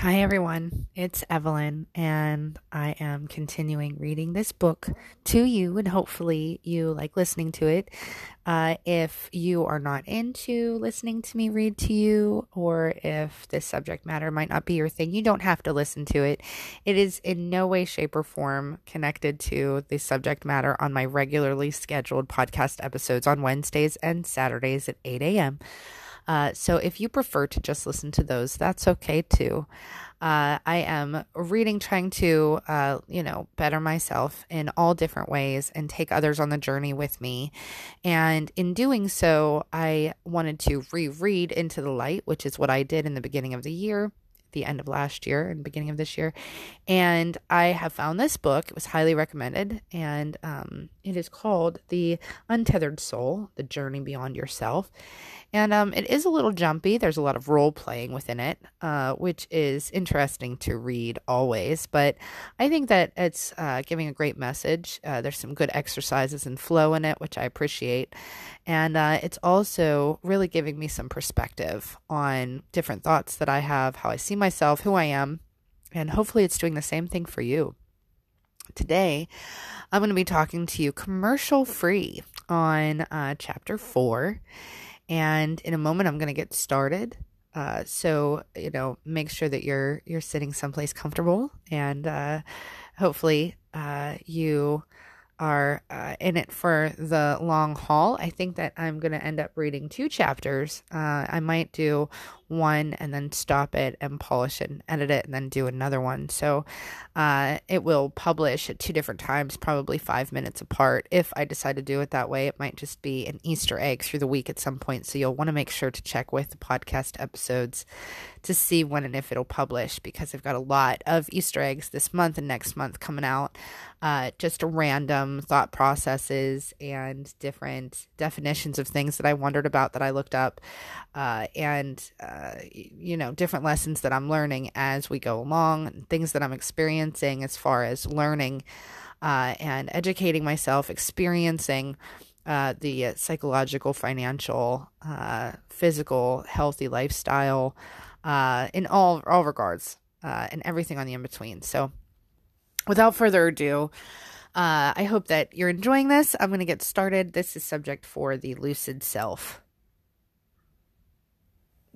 Hi, everyone. It's Evelyn, and I am continuing reading this book to you, and hopefully, you like listening to it. Uh, if you are not into listening to me read to you, or if this subject matter might not be your thing, you don't have to listen to it. It is in no way, shape, or form connected to the subject matter on my regularly scheduled podcast episodes on Wednesdays and Saturdays at 8 a.m. Uh, so if you prefer to just listen to those, that's okay too. Uh, I am reading, trying to, uh, you know, better myself in all different ways and take others on the journey with me. And in doing so, I wanted to reread Into the Light, which is what I did in the beginning of the year the end of last year and beginning of this year. And I have found this book. It was highly recommended. And um, it is called The Untethered Soul The Journey Beyond Yourself. And um, it is a little jumpy. There's a lot of role playing within it, uh, which is interesting to read always. But I think that it's uh, giving a great message. Uh, there's some good exercises and flow in it, which I appreciate. And uh, it's also really giving me some perspective on different thoughts that I have, how I see myself, who I am. And hopefully, it's doing the same thing for you. Today, I'm going to be talking to you commercial free on uh, chapter four. And in a moment, I'm going to get started. Uh, so you know, make sure that you're you're sitting someplace comfortable, and uh, hopefully, uh, you are uh, in it for the long haul. I think that I'm going to end up reading two chapters. Uh, I might do one and then stop it and polish it and edit it and then do another one. So uh, it will publish at two different times, probably five minutes apart. If I decide to do it that way, it might just be an Easter egg through the week at some point. So you'll want to make sure to check with the podcast episodes to see when and if it'll publish because I've got a lot of Easter eggs this month and next month coming out. Uh, just random thought processes and different definitions of things that I wondered about that I looked up. Uh, and uh, you know, different lessons that I'm learning as we go along, things that I'm experiencing as far as learning uh, and educating myself, experiencing uh, the psychological, financial, uh, physical, healthy lifestyle uh, in all all regards, and everything on the in between. So, without further ado. I hope that you're enjoying this. I'm going to get started. This is subject for the lucid self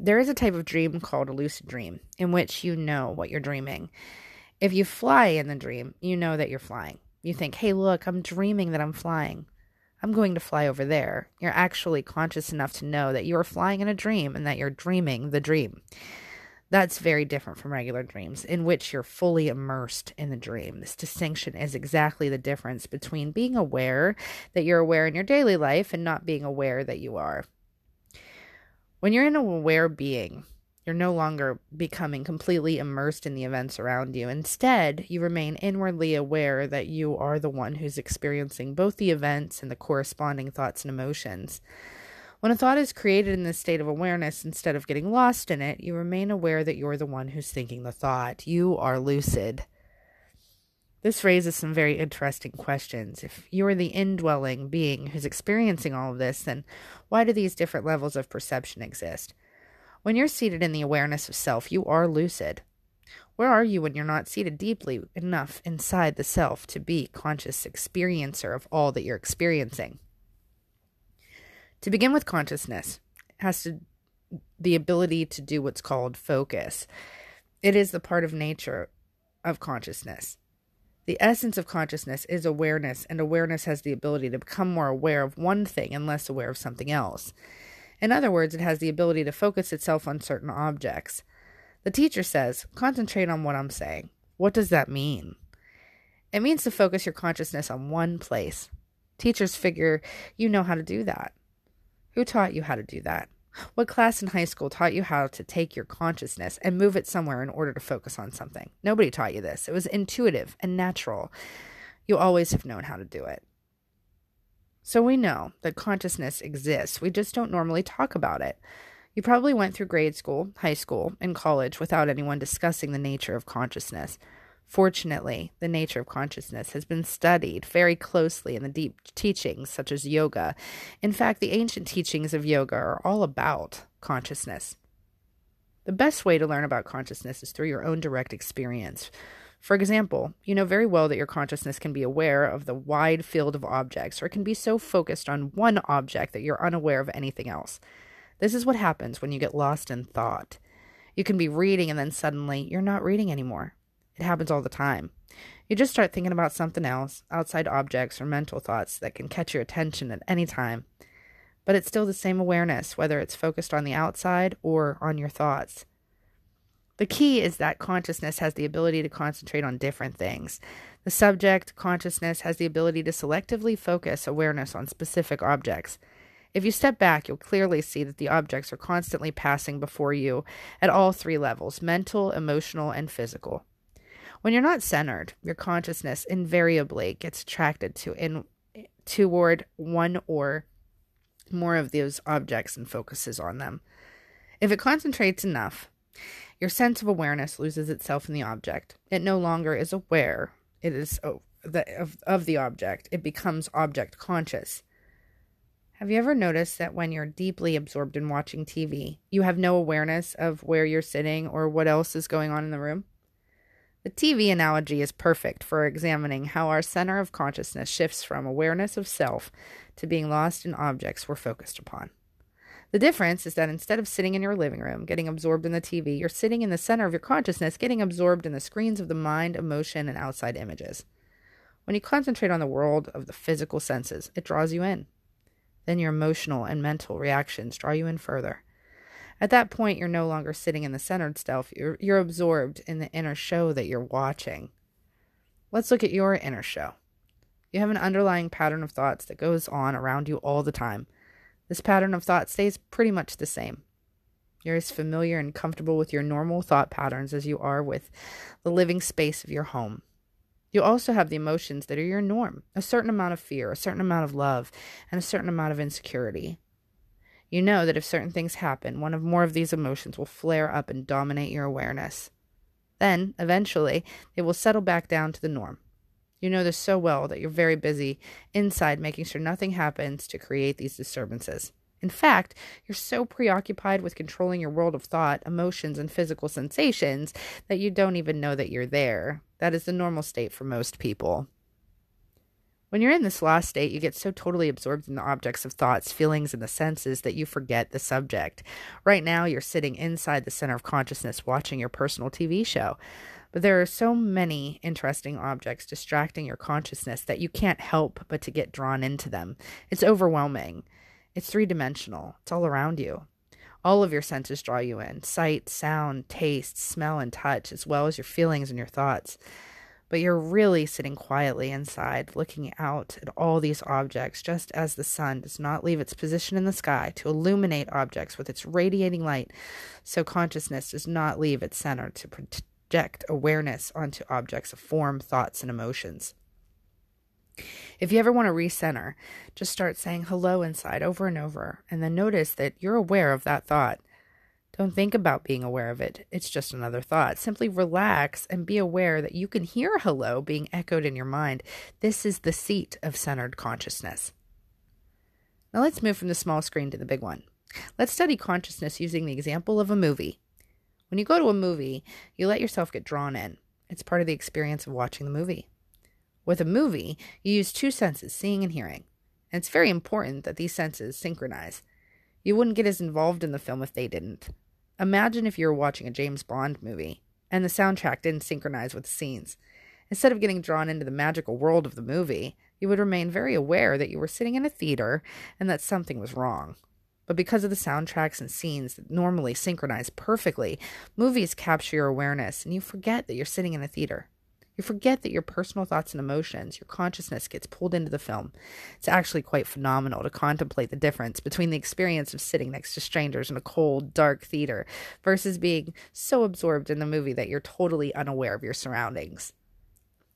there is a type of dream called a lucid dream in which you know what you're dreaming. If you fly in the dream, you know that you're flying. You think, hey, look, I'm dreaming that I'm flying. I'm going to fly over there. You're actually conscious enough to know that you are flying in a dream and that you're dreaming the dream. That's very different from regular dreams, in which you're fully immersed in the dream. This distinction is exactly the difference between being aware that you're aware in your daily life and not being aware that you are. When you're in an aware being, you're no longer becoming completely immersed in the events around you. Instead, you remain inwardly aware that you are the one who's experiencing both the events and the corresponding thoughts and emotions. When a thought is created in this state of awareness, instead of getting lost in it, you remain aware that you're the one who's thinking the thought. You are lucid. This raises some very interesting questions. If you are the indwelling being who's experiencing all of this, then why do these different levels of perception exist? When you're seated in the awareness of self, you are lucid. Where are you when you're not seated deeply enough inside the self to be conscious experiencer of all that you're experiencing? To begin with consciousness has to the ability to do what's called focus. It is the part of nature of consciousness. The essence of consciousness is awareness, and awareness has the ability to become more aware of one thing and less aware of something else. In other words, it has the ability to focus itself on certain objects. The teacher says, Concentrate on what I'm saying. What does that mean? It means to focus your consciousness on one place. Teachers figure you know how to do that. Who taught you how to do that? What class in high school taught you how to take your consciousness and move it somewhere in order to focus on something? Nobody taught you this. It was intuitive and natural. You always have known how to do it. So we know that consciousness exists. We just don't normally talk about it. You probably went through grade school, high school, and college without anyone discussing the nature of consciousness. Fortunately, the nature of consciousness has been studied very closely in the deep teachings such as yoga. In fact, the ancient teachings of yoga are all about consciousness. The best way to learn about consciousness is through your own direct experience. For example, you know very well that your consciousness can be aware of the wide field of objects, or it can be so focused on one object that you're unaware of anything else. This is what happens when you get lost in thought. You can be reading and then suddenly you're not reading anymore. It happens all the time. You just start thinking about something else, outside objects or mental thoughts that can catch your attention at any time. But it's still the same awareness, whether it's focused on the outside or on your thoughts. The key is that consciousness has the ability to concentrate on different things. The subject consciousness has the ability to selectively focus awareness on specific objects. If you step back, you'll clearly see that the objects are constantly passing before you at all three levels mental, emotional, and physical. When you're not centered, your consciousness invariably gets attracted to in toward one or more of those objects and focuses on them. If it concentrates enough, your sense of awareness loses itself in the object. It no longer is aware. It is the, of, of the object. It becomes object conscious. Have you ever noticed that when you're deeply absorbed in watching TV, you have no awareness of where you're sitting or what else is going on in the room? The TV analogy is perfect for examining how our center of consciousness shifts from awareness of self to being lost in objects we're focused upon. The difference is that instead of sitting in your living room, getting absorbed in the TV, you're sitting in the center of your consciousness, getting absorbed in the screens of the mind, emotion, and outside images. When you concentrate on the world of the physical senses, it draws you in. Then your emotional and mental reactions draw you in further. At that point, you're no longer sitting in the centered self, you're, you're absorbed in the inner show that you're watching. Let's look at your inner show. You have an underlying pattern of thoughts that goes on around you all the time. This pattern of thought stays pretty much the same. You're as familiar and comfortable with your normal thought patterns as you are with the living space of your home. You also have the emotions that are your norm a certain amount of fear, a certain amount of love, and a certain amount of insecurity. You know that if certain things happen, one of more of these emotions will flare up and dominate your awareness. Then, eventually, they will settle back down to the norm. You know this so well that you're very busy inside making sure nothing happens to create these disturbances. In fact, you're so preoccupied with controlling your world of thought, emotions, and physical sensations that you don't even know that you're there. That is the normal state for most people. When you're in this lost state, you get so totally absorbed in the objects of thoughts, feelings, and the senses that you forget the subject. Right now, you're sitting inside the center of consciousness watching your personal TV show. But there are so many interesting objects distracting your consciousness that you can't help but to get drawn into them. It's overwhelming. It's three dimensional, it's all around you. All of your senses draw you in sight, sound, taste, smell, and touch, as well as your feelings and your thoughts. But you're really sitting quietly inside, looking out at all these objects, just as the sun does not leave its position in the sky to illuminate objects with its radiating light, so consciousness does not leave its center to project awareness onto objects of form, thoughts, and emotions. If you ever want to recenter, just start saying hello inside over and over, and then notice that you're aware of that thought. Don't think about being aware of it, it's just another thought. Simply relax and be aware that you can hear hello being echoed in your mind. This is the seat of centered consciousness. Now let's move from the small screen to the big one. Let's study consciousness using the example of a movie. When you go to a movie, you let yourself get drawn in. It's part of the experience of watching the movie. With a movie, you use two senses, seeing and hearing. And it's very important that these senses synchronize. You wouldn't get as involved in the film if they didn't. Imagine if you were watching a James Bond movie and the soundtrack didn't synchronize with the scenes. Instead of getting drawn into the magical world of the movie, you would remain very aware that you were sitting in a theater and that something was wrong. But because of the soundtracks and scenes that normally synchronize perfectly, movies capture your awareness and you forget that you're sitting in a theater. You forget that your personal thoughts and emotions, your consciousness gets pulled into the film. It's actually quite phenomenal to contemplate the difference between the experience of sitting next to strangers in a cold, dark theater versus being so absorbed in the movie that you're totally unaware of your surroundings.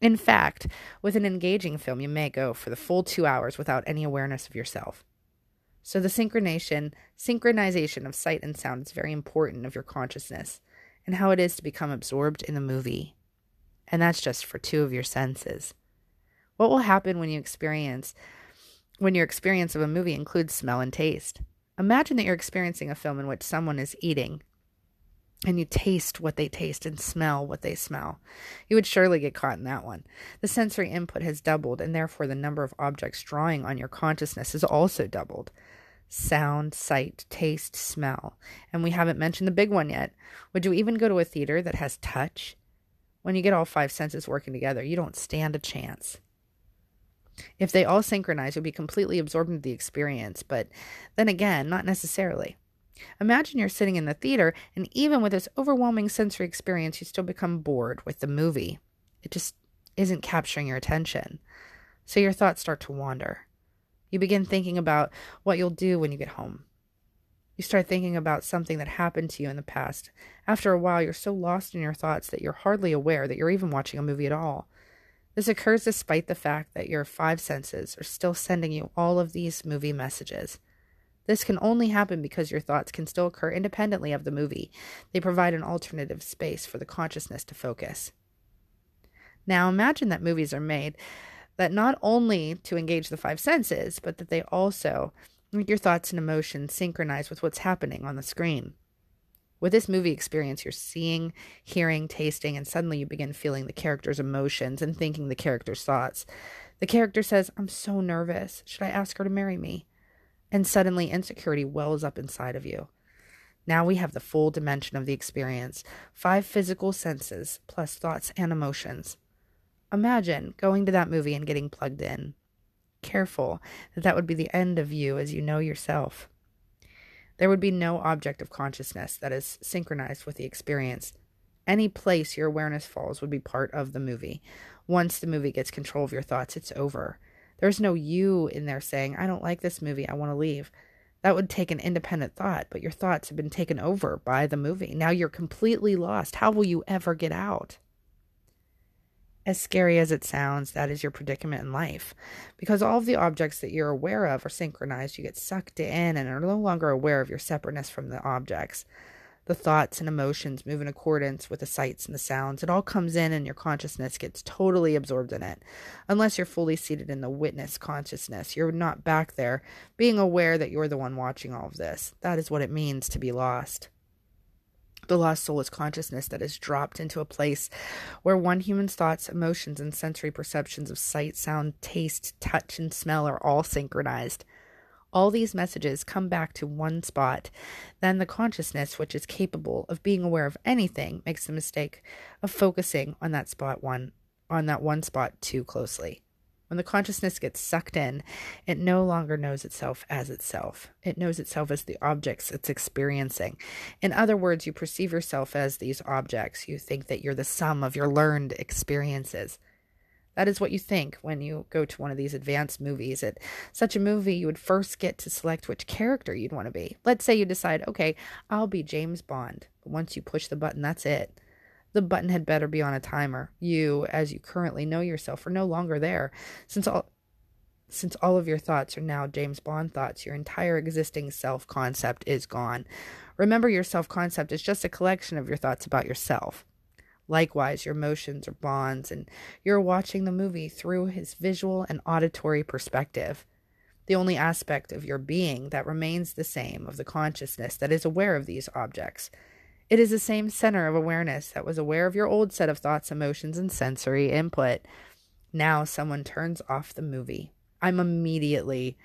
In fact, with an engaging film, you may go for the full two hours without any awareness of yourself. So the synchronization, synchronization of sight and sound is very important of your consciousness and how it is to become absorbed in the movie. And that's just for two of your senses. What will happen when you experience when your experience of a movie includes smell and taste? Imagine that you're experiencing a film in which someone is eating and you taste what they taste and smell what they smell. You would surely get caught in that one. The sensory input has doubled, and therefore the number of objects drawing on your consciousness has also doubled sound, sight, taste, smell. And we haven't mentioned the big one yet. Would you even go to a theater that has touch? When you get all five senses working together, you don't stand a chance. If they all synchronize, you'll be completely absorbed into the experience, but then again, not necessarily. Imagine you're sitting in the theater, and even with this overwhelming sensory experience, you still become bored with the movie. It just isn't capturing your attention. So your thoughts start to wander. You begin thinking about what you'll do when you get home. You start thinking about something that happened to you in the past. After a while, you're so lost in your thoughts that you're hardly aware that you're even watching a movie at all. This occurs despite the fact that your five senses are still sending you all of these movie messages. This can only happen because your thoughts can still occur independently of the movie. They provide an alternative space for the consciousness to focus. Now imagine that movies are made that not only to engage the five senses, but that they also your thoughts and emotions synchronize with what's happening on the screen. With this movie experience, you're seeing, hearing, tasting, and suddenly you begin feeling the character's emotions and thinking the character's thoughts. The character says, I'm so nervous. Should I ask her to marry me? and suddenly insecurity wells up inside of you. Now we have the full dimension of the experience five physical senses, plus thoughts and emotions. Imagine going to that movie and getting plugged in. Careful that that would be the end of you as you know yourself. There would be no object of consciousness that is synchronized with the experience. Any place your awareness falls would be part of the movie. Once the movie gets control of your thoughts, it's over. There's no you in there saying, I don't like this movie, I want to leave. That would take an independent thought, but your thoughts have been taken over by the movie. Now you're completely lost. How will you ever get out? As scary as it sounds, that is your predicament in life. Because all of the objects that you're aware of are synchronized, you get sucked in and are no longer aware of your separateness from the objects the thoughts and emotions move in accordance with the sights and the sounds. It all comes in, and your consciousness gets totally absorbed in it. Unless you're fully seated in the witness consciousness, you're not back there being aware that you're the one watching all of this. That is what it means to be lost. The lost soul is consciousness that is dropped into a place where one human's thoughts, emotions, and sensory perceptions of sight, sound, taste, touch, and smell are all synchronized. All these messages come back to one spot. Then the consciousness, which is capable of being aware of anything, makes the mistake of focusing on that spot one on that one spot too closely. When the consciousness gets sucked in, it no longer knows itself as itself. It knows itself as the objects it's experiencing. In other words, you perceive yourself as these objects. You think that you're the sum of your learned experiences. That is what you think when you go to one of these advanced movies. At such a movie, you would first get to select which character you'd want to be. Let's say you decide, okay, I'll be James Bond. But once you push the button, that's it. The button had better be on a timer. You, as you currently know yourself, are no longer there. Since all since all of your thoughts are now James Bond thoughts, your entire existing self concept is gone. Remember, your self concept is just a collection of your thoughts about yourself. Likewise, your emotions are Bond's, and you're watching the movie through his visual and auditory perspective. The only aspect of your being that remains the same of the consciousness that is aware of these objects. It is the same center of awareness that was aware of your old set of thoughts, emotions, and sensory input. Now someone turns off the movie. I'm immediately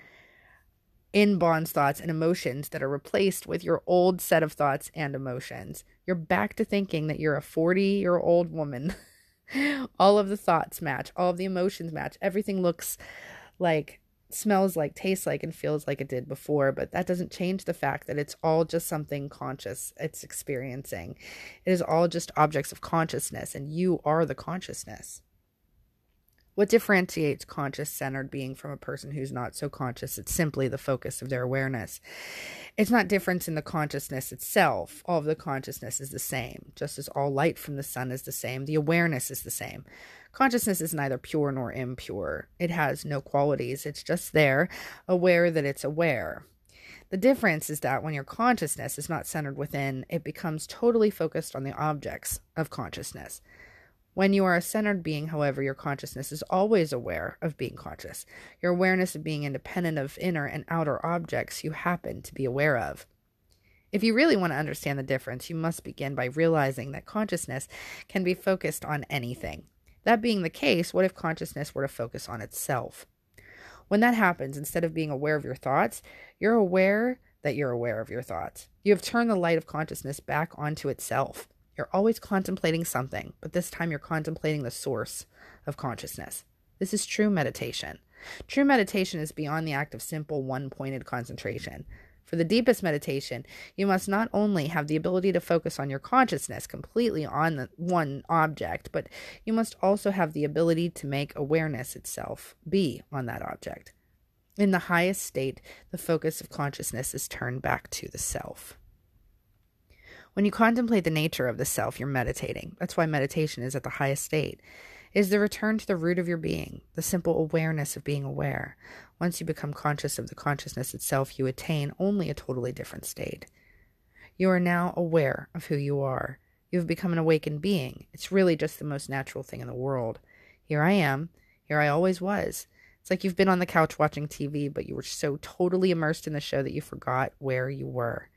in Bond's thoughts and emotions that are replaced with your old set of thoughts and emotions. You're back to thinking that you're a 40 year old woman. all of the thoughts match, all of the emotions match. Everything looks like, smells like, tastes like, and feels like it did before, but that doesn't change the fact that it's all just something conscious it's experiencing. It is all just objects of consciousness, and you are the consciousness. What differentiates conscious centered being from a person who's not so conscious? It's simply the focus of their awareness. It's not difference in the consciousness itself. All of the consciousness is the same. Just as all light from the sun is the same, the awareness is the same. Consciousness is neither pure nor impure. It has no qualities. It's just there, aware that it's aware. The difference is that when your consciousness is not centered within, it becomes totally focused on the objects of consciousness. When you are a centered being, however, your consciousness is always aware of being conscious. Your awareness of being independent of inner and outer objects you happen to be aware of. If you really want to understand the difference, you must begin by realizing that consciousness can be focused on anything. That being the case, what if consciousness were to focus on itself? When that happens, instead of being aware of your thoughts, you're aware that you're aware of your thoughts. You have turned the light of consciousness back onto itself. You're always contemplating something, but this time you're contemplating the source of consciousness. This is true meditation. True meditation is beyond the act of simple one pointed concentration. For the deepest meditation, you must not only have the ability to focus on your consciousness completely on the one object, but you must also have the ability to make awareness itself be on that object. In the highest state, the focus of consciousness is turned back to the self. When you contemplate the nature of the self, you're meditating. That's why meditation is at the highest state is the return to the root of your being, the simple awareness of being aware. Once you become conscious of the consciousness itself, you attain only a totally different state. You are now aware of who you are. You have become an awakened being. It's really just the most natural thing in the world. Here I am. Here I always was. It's like you've been on the couch watching TV, but you were so totally immersed in the show that you forgot where you were.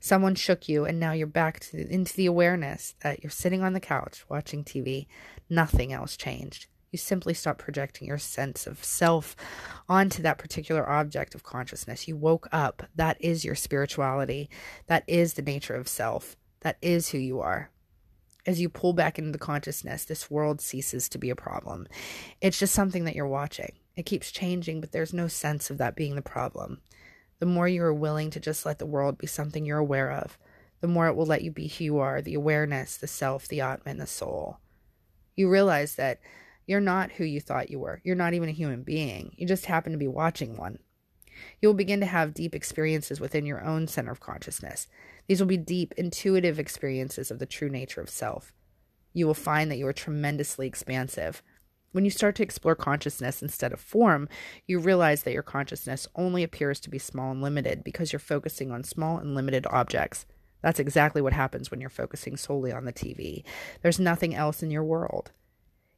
Someone shook you, and now you're back to, into the awareness that you're sitting on the couch watching TV. Nothing else changed. You simply stop projecting your sense of self onto that particular object of consciousness. You woke up. That is your spirituality. That is the nature of self. That is who you are. As you pull back into the consciousness, this world ceases to be a problem. It's just something that you're watching. It keeps changing, but there's no sense of that being the problem the more you are willing to just let the world be something you're aware of, the more it will let you be who you are the awareness, the self, the Atman, the soul. You realize that you're not who you thought you were. You're not even a human being. You just happen to be watching one. You will begin to have deep experiences within your own center of consciousness. These will be deep, intuitive experiences of the true nature of self. You will find that you are tremendously expansive, when you start to explore consciousness instead of form, you realize that your consciousness only appears to be small and limited because you're focusing on small and limited objects. That's exactly what happens when you're focusing solely on the TV. There's nothing else in your world.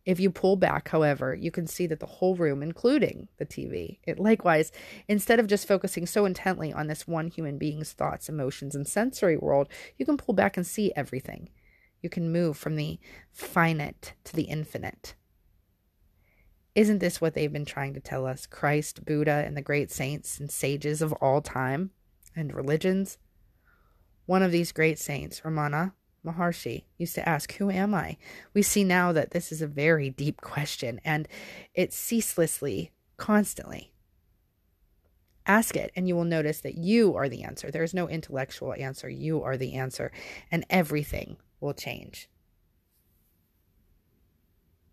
If you pull back, however, you can see that the whole room, including the TV, it likewise, instead of just focusing so intently on this one human being's thoughts, emotions, and sensory world, you can pull back and see everything. You can move from the finite to the infinite. Isn't this what they've been trying to tell us? Christ, Buddha, and the great saints and sages of all time and religions? One of these great saints, Ramana Maharshi, used to ask, Who am I? We see now that this is a very deep question and it ceaselessly, constantly. Ask it, and you will notice that you are the answer. There is no intellectual answer. You are the answer, and everything will change.